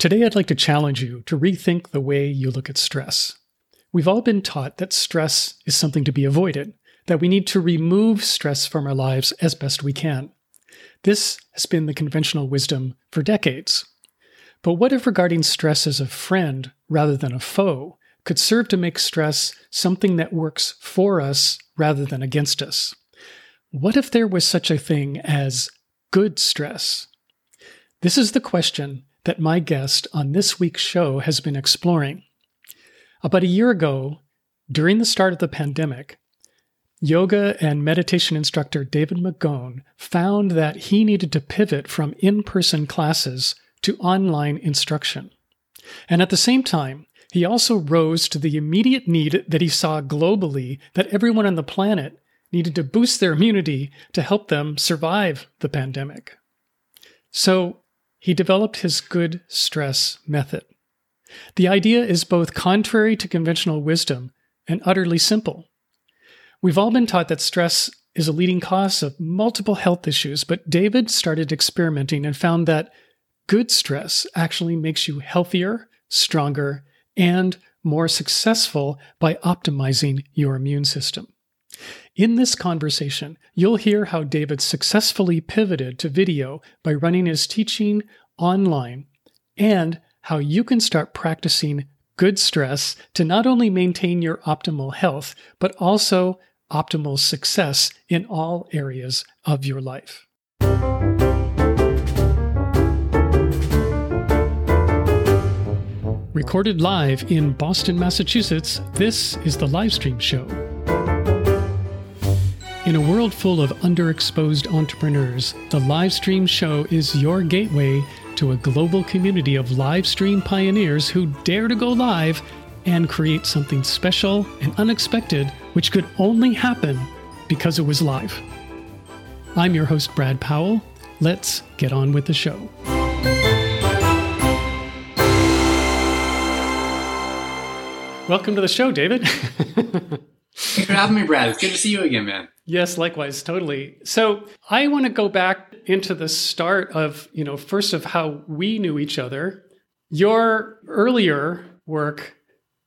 Today, I'd like to challenge you to rethink the way you look at stress. We've all been taught that stress is something to be avoided, that we need to remove stress from our lives as best we can. This has been the conventional wisdom for decades. But what if regarding stress as a friend rather than a foe could serve to make stress something that works for us rather than against us? What if there was such a thing as good stress? This is the question that my guest on this week's show has been exploring. About a year ago, during the start of the pandemic, yoga and meditation instructor David Magone found that he needed to pivot from in person classes to online instruction. And at the same time, he also rose to the immediate need that he saw globally that everyone on the planet needed to boost their immunity to help them survive the pandemic. So he developed his good stress method. The idea is both contrary to conventional wisdom and utterly simple. We've all been taught that stress is a leading cause of multiple health issues, but David started experimenting and found that good stress actually makes you healthier, stronger, and more successful by optimizing your immune system. In this conversation, you'll hear how David successfully pivoted to video by running his teaching online and how you can start practicing good stress to not only maintain your optimal health, but also optimal success in all areas of your life. Recorded live in Boston, Massachusetts, this is the Livestream Show. In a world full of underexposed entrepreneurs, the Livestream Show is your gateway to a global community of live stream pioneers who dare to go live and create something special and unexpected, which could only happen because it was live. I'm your host, Brad Powell. Let's get on with the show. Welcome to the show, David. Thanks for having me, Brad. It's good to see you again, man. Yes, likewise, totally. So I want to go back into the start of, you know, first of how we knew each other. Your earlier work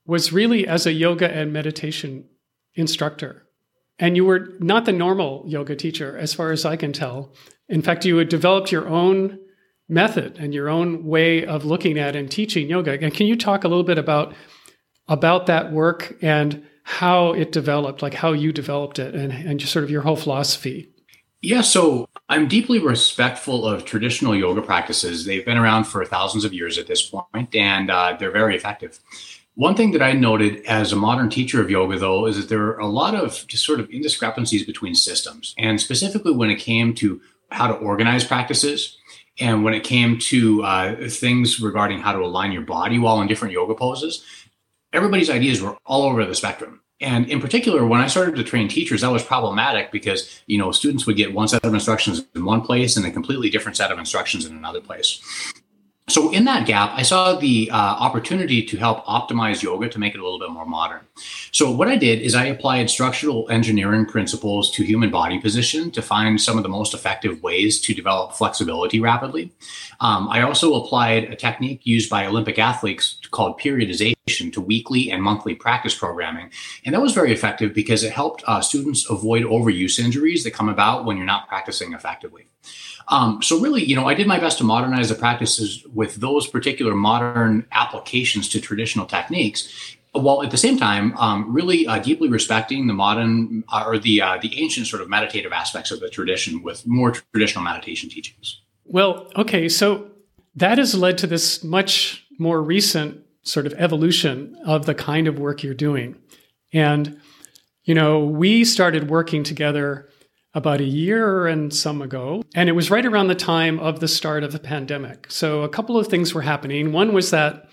was really as a yoga and meditation instructor. And you were not the normal yoga teacher, as far as I can tell. In fact, you had developed your own method and your own way of looking at and teaching yoga. And can you talk a little bit about about that work and how it developed, like how you developed it and, and just sort of your whole philosophy. Yeah, so I'm deeply respectful of traditional yoga practices. They've been around for thousands of years at this point, and uh, they're very effective. One thing that I noted as a modern teacher of yoga, though, is that there are a lot of just sort of indiscrepancies between systems, and specifically when it came to how to organize practices and when it came to uh, things regarding how to align your body while in different yoga poses everybody's ideas were all over the spectrum. And in particular, when I started to train teachers, that was problematic because you know students would get one set of instructions in one place and a completely different set of instructions in another place. So in that gap, I saw the uh, opportunity to help optimize yoga to make it a little bit more modern. So what I did is I applied structural engineering principles to human body position to find some of the most effective ways to develop flexibility rapidly. Um, I also applied a technique used by Olympic athletes called periodization to weekly and monthly practice programming. And that was very effective because it helped uh, students avoid overuse injuries that come about when you're not practicing effectively. Um, so really, you know, I did my best to modernize the practices with those particular modern applications to traditional techniques, while at the same time um, really uh, deeply respecting the modern uh, or the uh, the ancient sort of meditative aspects of the tradition with more traditional meditation teachings. Well, okay, so that has led to this much more recent sort of evolution of the kind of work you're doing, and you know, we started working together about a year and some ago. And it was right around the time of the start of the pandemic. So a couple of things were happening. One was that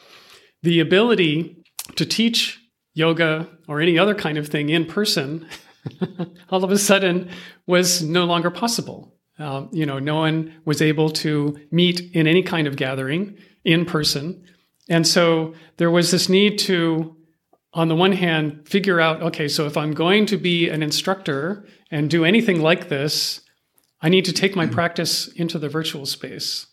the ability to teach yoga or any other kind of thing in person all of a sudden was no longer possible. Um, you know, no one was able to meet in any kind of gathering in person. And so there was this need to on the one hand, figure out okay, so if I'm going to be an instructor and do anything like this, I need to take my mm-hmm. practice into the virtual space.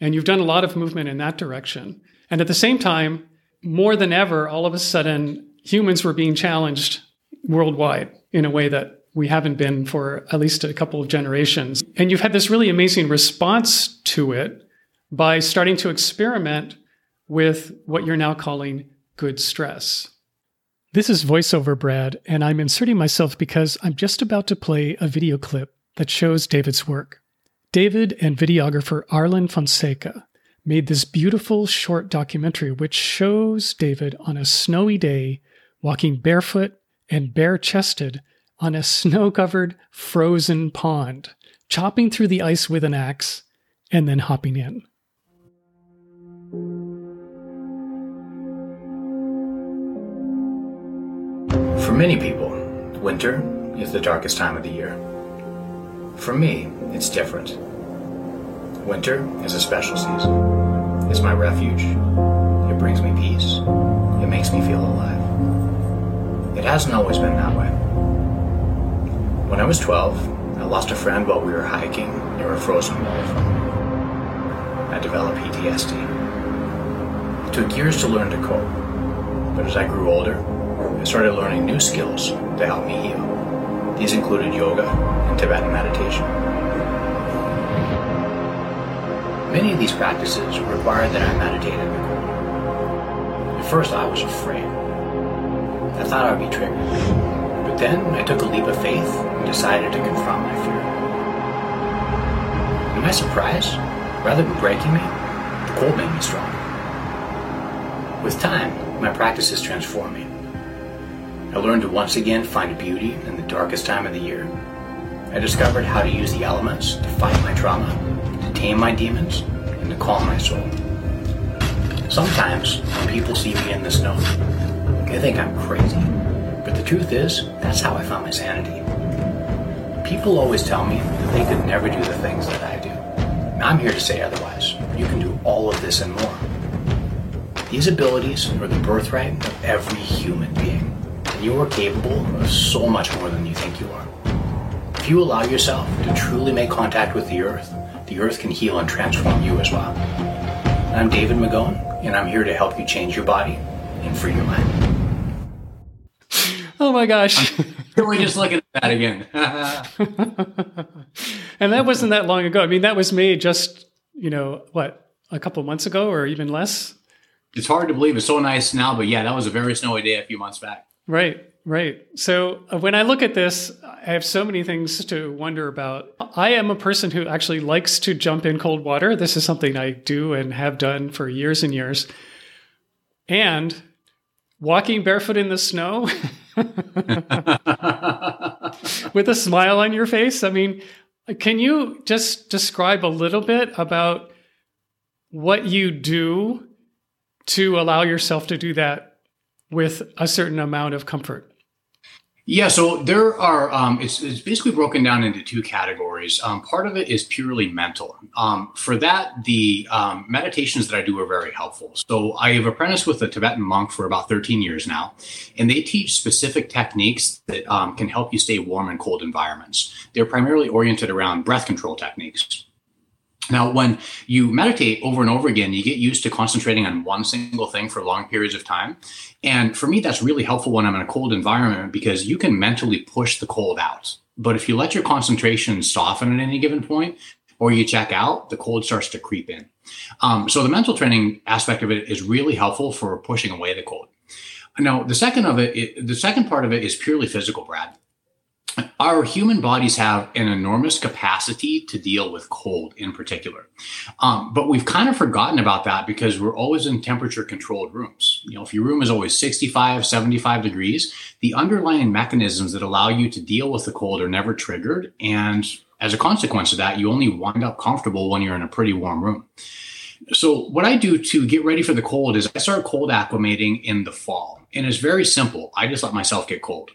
And you've done a lot of movement in that direction. And at the same time, more than ever, all of a sudden, humans were being challenged worldwide in a way that we haven't been for at least a couple of generations. And you've had this really amazing response to it by starting to experiment with what you're now calling good stress. This is VoiceOver Brad, and I'm inserting myself because I'm just about to play a video clip that shows David's work. David and videographer Arlen Fonseca made this beautiful short documentary which shows David on a snowy day walking barefoot and bare chested on a snow covered, frozen pond, chopping through the ice with an axe, and then hopping in. Many people, winter is the darkest time of the year. For me, it's different. Winter is a special season. It's my refuge. It brings me peace. It makes me feel alive. It hasn't always been that way. When I was 12, I lost a friend while we were hiking near a frozen wall. I developed PTSD. It took years to learn to cope, but as I grew older, I started learning new skills to help me heal. These included yoga and Tibetan meditation. Many of these practices required that I meditate in the cold. At first, I was afraid. I thought I would be triggered. But then I took a leap of faith and decided to confront my fear. To my surprise, rather than breaking me, the cold made me stronger. With time, my practices transformed me. I learned to once again find beauty in the darkest time of the year. I discovered how to use the elements to fight my trauma, to tame my demons, and to calm my soul. Sometimes, when people see me in the snow, they think I'm crazy. But the truth is, that's how I found my sanity. People always tell me that they could never do the things that I do. I'm here to say otherwise. You can do all of this and more. These abilities are the birthright of every human being, you are capable of so much more than you think you are. If you allow yourself to truly make contact with the earth, the earth can heal and transform you as well. I'm David Magone, and I'm here to help you change your body and free your mind. Oh my gosh. Can We're just looking at that again. and that wasn't that long ago. I mean, that was made just, you know, what, a couple months ago or even less? It's hard to believe. It's so nice now, but yeah, that was a very snowy day a few months back. Right, right. So uh, when I look at this, I have so many things to wonder about. I am a person who actually likes to jump in cold water. This is something I do and have done for years and years. And walking barefoot in the snow with a smile on your face. I mean, can you just describe a little bit about what you do to allow yourself to do that with a certain amount of comfort? Yeah, so there are, um, it's, it's, basically broken down into two categories. Um, part of it is purely mental. Um, for that, the um, meditations that I do are very helpful. So I have apprenticed with a Tibetan monk for about 13 years now, and they teach specific techniques that um, can help you stay warm in cold environments. They're primarily oriented around breath control techniques. Now, when you meditate over and over again, you get used to concentrating on one single thing for long periods of time. And for me, that's really helpful when I'm in a cold environment because you can mentally push the cold out. But if you let your concentration soften at any given point, or you check out, the cold starts to creep in. Um, so the mental training aspect of it is really helpful for pushing away the cold. Now, the second of it, it the second part of it is purely physical, Brad our human bodies have an enormous capacity to deal with cold in particular. Um, but we've kind of forgotten about that because we're always in temperature controlled rooms. You know, if your room is always 65, 75 degrees, the underlying mechanisms that allow you to deal with the cold are never triggered. And as a consequence of that, you only wind up comfortable when you're in a pretty warm room. So, what I do to get ready for the cold is I start cold acclimating in the fall. And it's very simple. I just let myself get cold.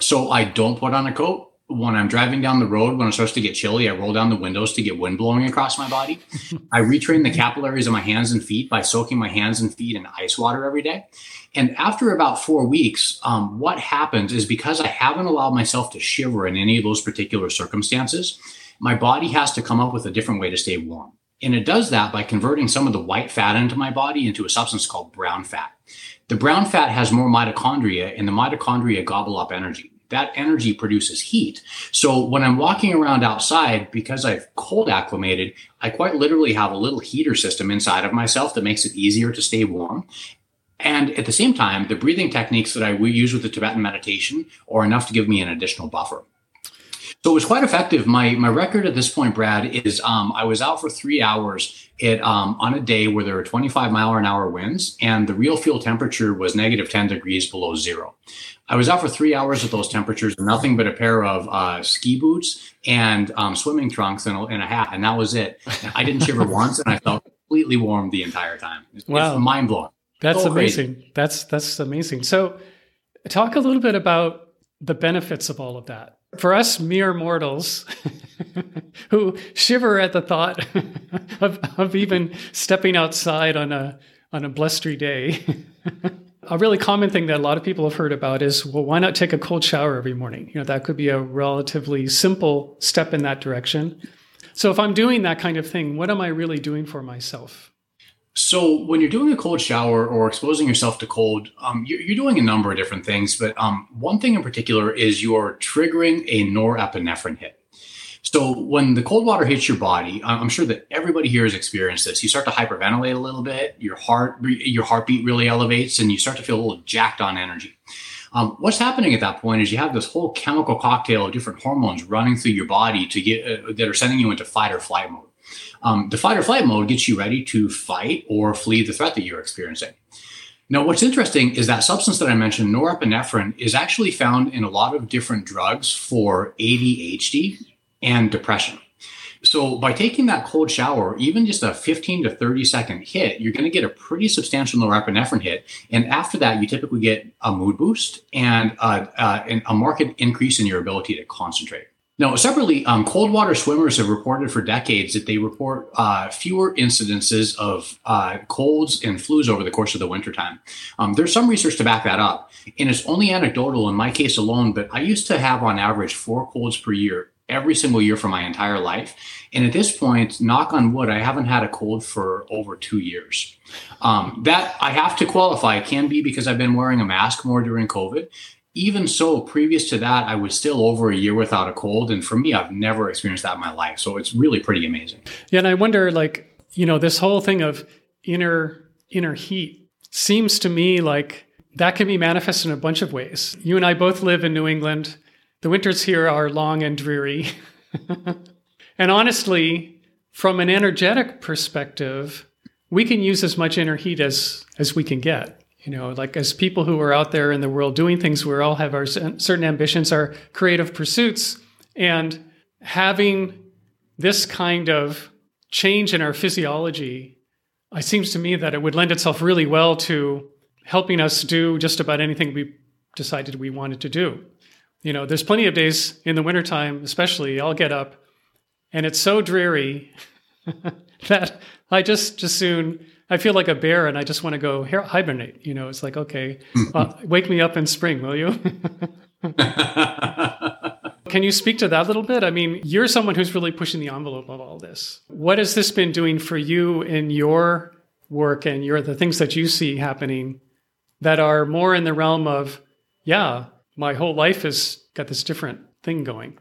So I don't put on a coat. When I'm driving down the road, when it starts to get chilly, I roll down the windows to get wind blowing across my body. I retrain the capillaries of my hands and feet by soaking my hands and feet in ice water every day. And after about four weeks, um, what happens is because I haven't allowed myself to shiver in any of those particular circumstances, my body has to come up with a different way to stay warm. And it does that by converting some of the white fat into my body into a substance called brown fat. The brown fat has more mitochondria, and the mitochondria gobble up energy. That energy produces heat. So when I'm walking around outside, because I've cold acclimated, I quite literally have a little heater system inside of myself that makes it easier to stay warm. And at the same time, the breathing techniques that I use with the Tibetan meditation are enough to give me an additional buffer. So it was quite effective. My my record at this point, Brad, is um, I was out for three hours it um, on a day where there were 25 mile an hour winds and the real fuel temperature was negative 10 degrees below zero. I was out for three hours at those temperatures, nothing but a pair of uh, ski boots and um, swimming trunks and a, and a, hat, and that was it. I didn't shiver once, and I felt completely warm the entire time. It's, wow, mind blowing. That's so amazing. Crazy. That's that's amazing. So, talk a little bit about the benefits of all of that for us mere mortals who shiver at the thought of, of even stepping outside on a on a blustery day. a really common thing that a lot of people have heard about is well why not take a cold shower every morning? You know that could be a relatively simple step in that direction. So if i'm doing that kind of thing what am i really doing for myself so when you're doing a cold shower or exposing yourself to cold, um, you're, you're, doing a number of different things. But um, one thing in particular is you're triggering a norepinephrine hit. So when the cold water hits your body, I'm sure that everybody here has experienced this. You start to hyperventilate a little bit, your heart, your heartbeat really elevates, and you start to feel a little jacked on energy. Um, what's happening at that point is you have this whole chemical cocktail of different hormones running through your body to get uh, that are sending you into fight or flight mode. Um, the fight or flight mode gets you ready to fight or flee the threat that you're experiencing. Now, what's interesting is that substance that I mentioned, norepinephrine, is actually found in a lot of different drugs for ADHD and depression. So, by taking that cold shower, even just a 15 to 30 second hit, you're going to get a pretty substantial norepinephrine hit. And after that, you typically get a mood boost and uh, uh, a marked increase in your ability to concentrate. Now, separately, um, cold water swimmers have reported for decades that they report uh, fewer incidences of uh, colds and flus over the course of the wintertime. Um, there's some research to back that up, and it's only anecdotal in my case alone, but I used to have on average four colds per year every single year for my entire life. And at this point, knock on wood, I haven't had a cold for over two years. Um, that I have to qualify can be because I've been wearing a mask more during COVID even so, previous to that, I was still over a year without a cold. And for me, I've never experienced that in my life. So it's really pretty amazing. Yeah. And I wonder, like, you know, this whole thing of inner inner heat seems to me like that can be manifested in a bunch of ways. You and I both live in New England. The winters here are long and dreary. and honestly, from an energetic perspective, we can use as much inner heat as as we can get. You know, like as people who are out there in the world doing things, we all have our certain ambitions, our creative pursuits, and having this kind of change in our physiology, it seems to me that it would lend itself really well to helping us do just about anything we decided we wanted to do. You know, there's plenty of days in the wintertime, especially, I'll get up and it's so dreary that I just just soon I feel like a bear and I just want to go hibernate. You know, it's like, okay, uh, wake me up in spring, will you? Can you speak to that a little bit? I mean, you're someone who's really pushing the envelope of all this. What has this been doing for you in your work and your the things that you see happening that are more in the realm of, yeah, my whole life has got this different thing going?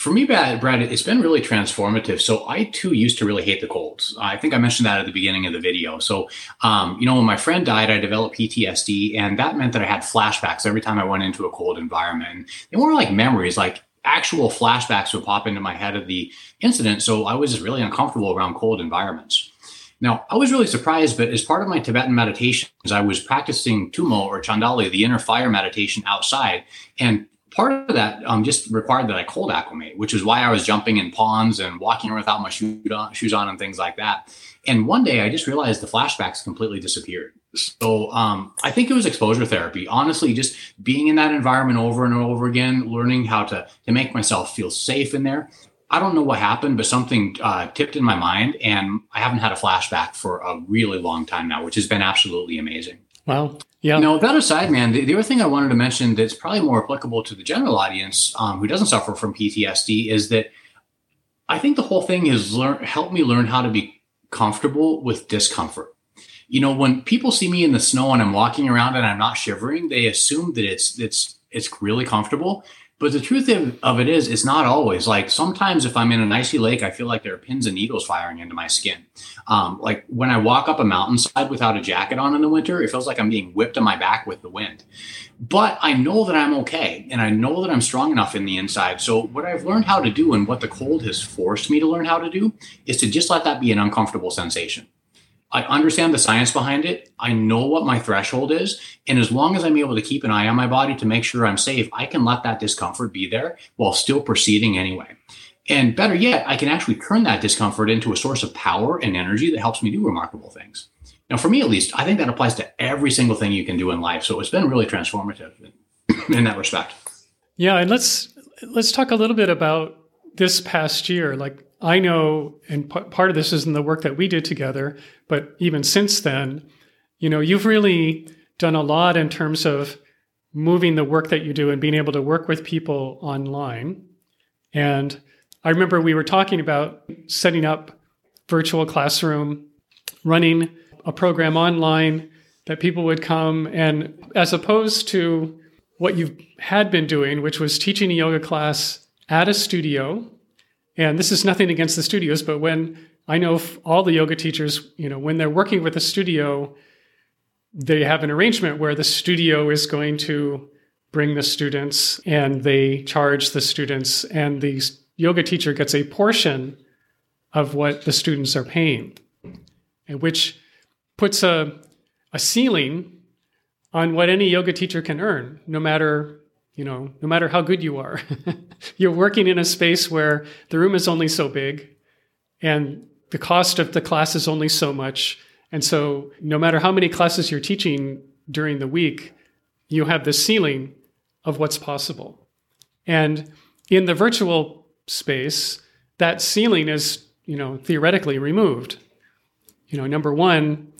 For me, Brad, it's been really transformative. So I too used to really hate the colds. I think I mentioned that at the beginning of the video. So, um, you know, when my friend died, I developed PTSD, and that meant that I had flashbacks every time I went into a cold environment. And They weren't like memories, like actual flashbacks would pop into my head of the incident. So I was just really uncomfortable around cold environments. Now, I was really surprised, but as part of my Tibetan meditations, I was practicing Tumo or Chandali, the inner fire meditation outside. And part of that um, just required that I cold acclimate, which is why I was jumping in ponds and walking around without my shoes on and things like that. And one day I just realized the flashbacks completely disappeared. So um, I think it was exposure therapy. Honestly, just being in that environment over and over again, learning how to to make myself feel safe in there. I don't know what happened, but something uh, tipped in my mind, and I haven't had a flashback for a really long time now, which has been absolutely amazing. Wow. Yeah. Now, that aside, man, the, the, other thing I wanted to mention that's probably more applicable to the general audience um, who doesn't suffer from PTSD is that I think the whole thing has helped me learn how to be comfortable with discomfort. You know, when people see me in the snow and I'm walking around and I'm not shivering, they assume that it's it's it's really comfortable. But the truth of it is, it's not always. Like sometimes if I'm in an icy lake, I feel like there are pins and needles firing into my skin. Um, like when I walk up a mountainside without a jacket on in the winter, it feels like I'm being whipped on my back with the wind. But I know that I'm okay and I know that I'm strong enough in the inside. So what I've learned how to do and what the cold has forced me to learn how to do is to just let that be an uncomfortable sensation. I understand the science behind it. I know what my threshold is. And as long as I'm able to keep an eye on my body to make sure I'm safe, I can let that discomfort be there while still proceeding anyway. And better yet, I can actually turn that discomfort into a source of power and energy that helps me do remarkable things. Now, for me at least, I think that applies to every single thing you can do in life. So it's been really transformative in, that respect. Yeah, and let's let's talk a little bit about this past year. Like I know, and p- part of this is in the work that we did together, but even since then, you know, you've really done a lot in terms of moving the work that you do and being able to work with people online. And I remember we were talking about setting up virtual classroom, running a program online that people would come and as opposed to what you had been doing, which was teaching a yoga class at a studio and this is nothing against the studios, but when I know all the yoga teachers, you know, when they're working with a studio, they have an arrangement where the studio is going to bring the students and they charge the students, and the yoga teacher gets a portion of what the students are paying, and which puts a, a ceiling on what any yoga teacher can earn, no matter you know, no matter how good you are, you're working in a space where the room is only so big and the cost of the class is only so much. And so, no matter how many classes you're teaching during the week, you have the ceiling of what's possible. And in the virtual space, that ceiling is, you know, theoretically removed. You know, number one,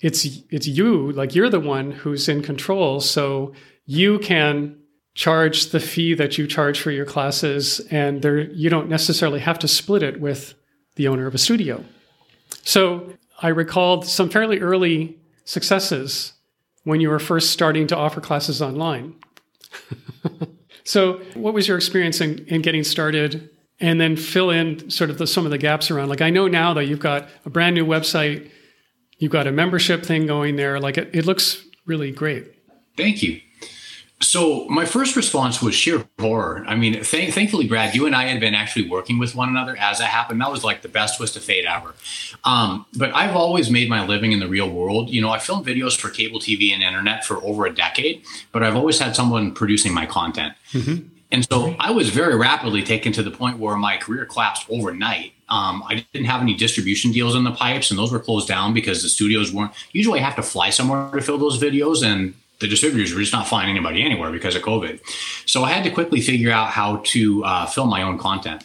it's it's you, like you're the one who's in control. So you can charge the fee that you charge for your classes, and there you don't necessarily have to split it with the owner of a studio. So I recalled some fairly early successes when you were first starting to offer classes online. so, what was your experience in, in, getting started? And then fill in sort of the, some of the gaps around. Like, I know now that you've got a brand new website, you've got a membership thing going there. Like, it, it looks really great. Thank you. So my first response was sheer horror. I mean, th- thankfully, Brad, you and I had been actually working with one another as that happened. That was like the best twist of fate ever. Um, but I've always made my living in the real world. You know, I filmed videos for cable TV and internet for over a decade, but I've always had someone producing my content. Mm-hmm. And so I was very rapidly taken to the point where my career collapsed overnight. Um, I didn't have any distribution deals in the pipes, and those were closed down because the studios weren't. Usually, I have to fly somewhere to fill those videos, and the distributors were just not finding anybody anywhere because of COVID. So I had to quickly figure out how to uh, film my own content.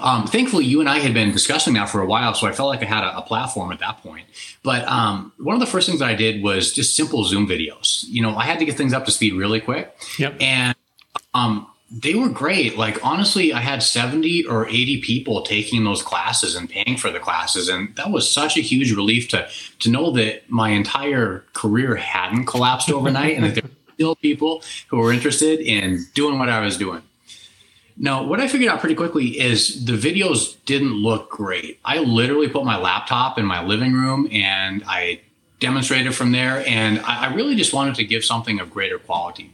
Um, thankfully, you and I had been discussing that for a while, so I felt like I had a, a platform at that point. But um, one of the first things that I did was just simple Zoom videos. You know, I had to get things up to speed really quick. Yep. And um, they were great. Like honestly, I had 70 or 80 people taking those classes and paying for the classes. And that was such a huge relief to to know that my entire career hadn't collapsed overnight and that there were still people who were interested in doing what I was doing. Now, what I figured out pretty quickly is the videos didn't look great. I literally put my laptop in my living room and I demonstrated from there. And I, I really just wanted to give something of greater quality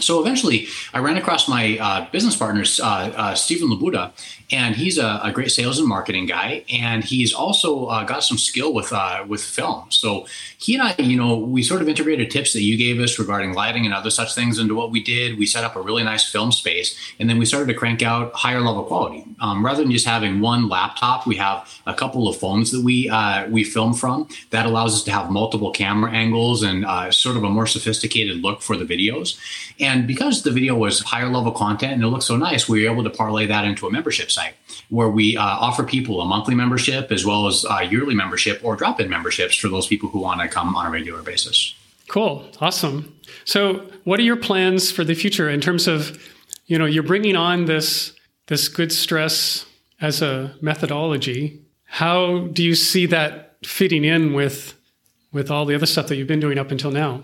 so eventually, I ran across my uh, business partner, uh, uh, Stephen Labuda, and he's a, a, great sales and marketing guy, and he's also uh, got some skill with uh, with film. So he and I, you know, we sort of integrated tips that you gave us regarding lighting and other such things into what we did. We set up a really nice film space, and then we started to crank out higher level quality. Um, rather than just having one laptop, we have a couple of phones that we uh, we film from. That allows us to have multiple camera angles and uh, sort of a more sophisticated look for the videos. And because the video was higher level content and it looked so nice, we were able to parlay that into a membership site where we uh, offer people a monthly membership as well as a yearly membership or drop in memberships for those people who want to come on a regular basis. Cool. Awesome. So, what are your plans for the future in terms of, you know, you're bringing on this this good stress as a methodology. How do you see that fitting in with with all the other stuff that you've been doing up until now?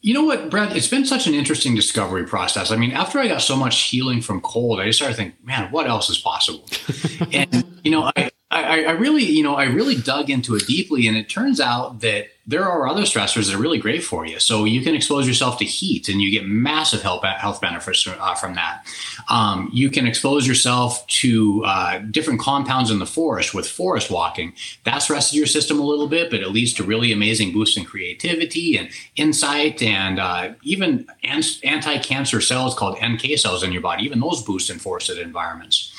You know what, Brad? It's been such an interesting discovery process. I mean, after I got so much healing from cold, I just started thinking, man, what else is possible? and you know, I, I, I really, you know, I really dug into it deeply, and it turns out that there are other stressors that are really great for you. So you can expose yourself to heat and you get massive health, health benefits uh, from that. Um, you can expose yourself to uh, different compounds in the forest with forest walking. That stresses your system a little bit, but it leads to really amazing boosts in creativity and insight and uh, even anti cancer cells called NK cells in your body. Even those boost in forested environments.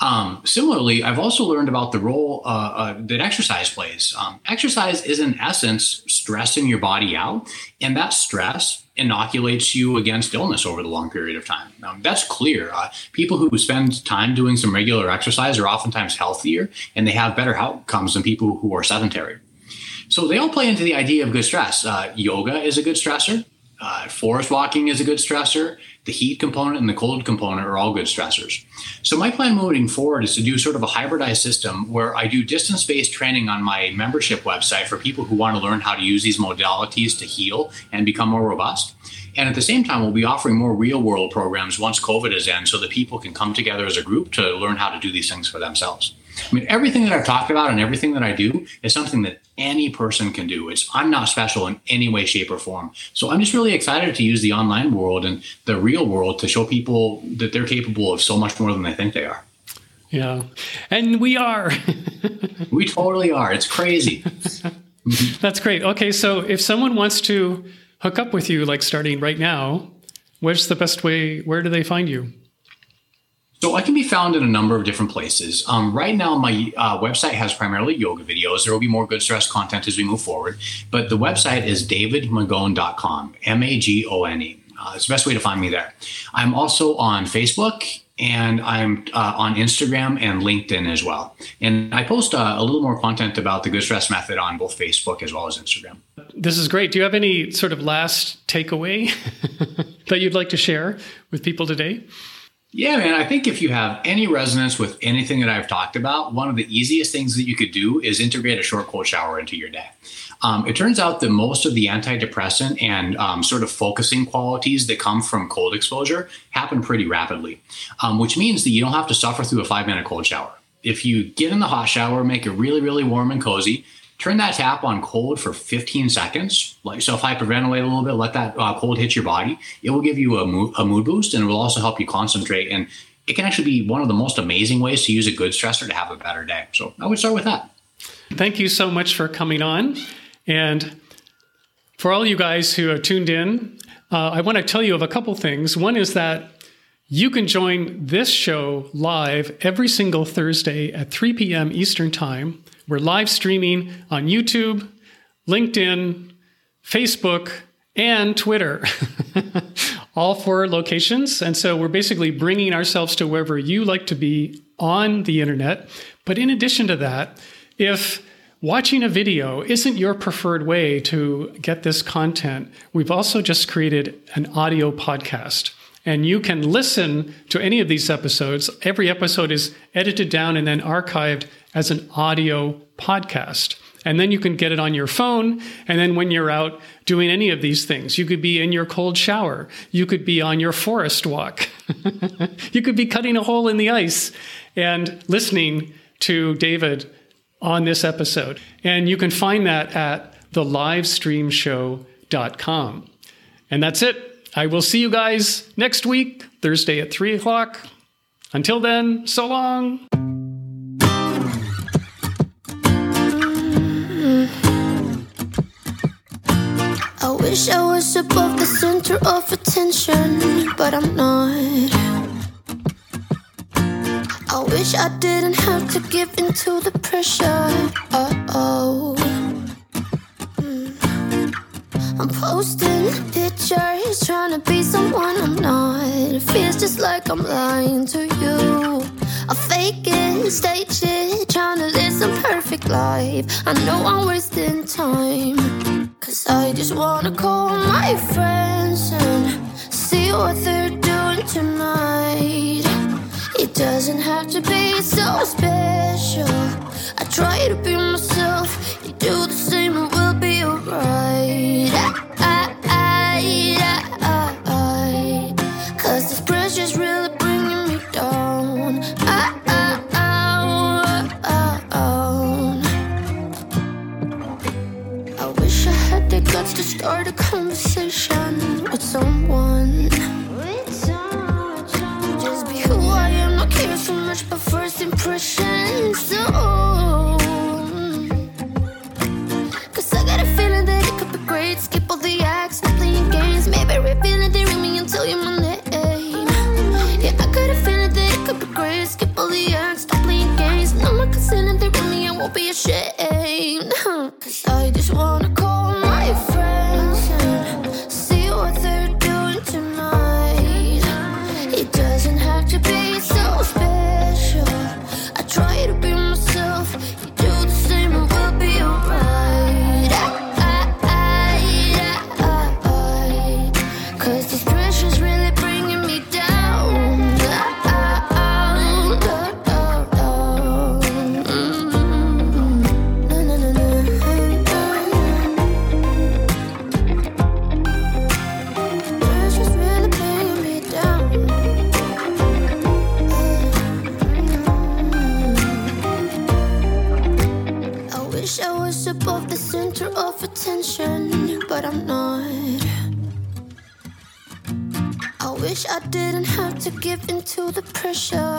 Um, similarly, I've also learned about the role uh, uh, that exercise plays. Um, exercise is, in essence, stressing your body out, and that stress inoculates you against illness over the long period of time. That's clear. Uh, people who spend time doing some regular exercise are oftentimes healthier and they have better outcomes than people who are sedentary. So they all play into the idea of good stress. Uh, yoga is a good stressor. Uh, forest walking is a good stressor. The heat component and the cold component are all good stressors. So my plan moving forward is to do sort of a hybridized system where I do distance-based training on my membership website for people who want to learn how to use these modalities to heal and become more robust. And at the same time, we'll be offering more real world programs once COVID is in so that people can come together as a group to learn how to do these things for themselves. I mean, everything that I've talked about and everything that I do is something that any person can do. It's I'm not special in any way, shape, or form. So I'm just really excited to use the online world and the real world to show people that they're capable of so much more than they think they are. Yeah, and we are. we totally are. It's crazy. That's great. Okay, so if someone wants to hook up with you, like starting right now, where's the best way? Where do they find you? So I can be found in a number of different places. Um, right now, my uh, website has primarily yoga videos. There will be more good stress content as we move forward. But the website is davidmagone.com, M A G O N E. Uh, it's the best way to find me there. I'm also on Facebook and I'm uh, on Instagram and LinkedIn as well. And I post uh, a little more content about the good stress method on both Facebook as well as Instagram. This is great. Do you have any sort of last takeaway that you'd like to share with people today? Yeah, man. I think if you have any resonance with anything that I've talked about, one of the easiest things that you could do is integrate a short cold shower into your day. Um, it turns out that most of the antidepressant and um, sort of focusing qualities that come from cold exposure happen pretty rapidly, um, which means that you don't have to suffer through a five minute cold shower. If you get in the hot shower, make it really, really warm and cozy, turn that tap on cold for 15 seconds. So, if hyperventilate a little bit, let that uh, cold hit your body. It will give you a mood, a mood boost, and it will also help you concentrate. And it can actually be one of the most amazing ways to use a good stressor to have a better day. So I would start with that. Thank you so much for coming on, and for all you guys who are tuned in, uh, I want to tell you of a couple things. One is that you can join this show live every single Thursday at 3 p.m. Eastern Time we're live streaming on YouTube, LinkedIn, Facebook, and Twitter. All four locations. And so we're basically bringing ourselves to wherever you like to be on the internet. But in addition to that, if watching a video isn't your preferred way to get this content, we've also just created an audio podcast. And you can listen to any of these episodes. Every episode is edited down and then archived as an audio podcast. And then you can get it on your phone. And then when you're out doing any of these things, you could be in your cold shower. You could be on your forest walk. you could be cutting a hole in the ice and listening to David on this episode. And you can find that at thelivestreamshow.com. And that's it. I will see you guys next week, Thursday at 3 o'clock. Until then, so long. Wish I was above the center of attention, but I'm not. I wish I didn't have to give in to the pressure. Uh oh. I'm posting pictures, trying to be someone I'm not. It feels just like I'm lying to you. I fake it, stage it, trying to live some perfect life. I know I'm wasting time. Cause I just wanna call my friends and see what they're doing tonight. It doesn't have to be so special. I try to be myself, you do the same, and we'll be alright. attention, but I'm not. I wish I didn't have to give in to the pressure.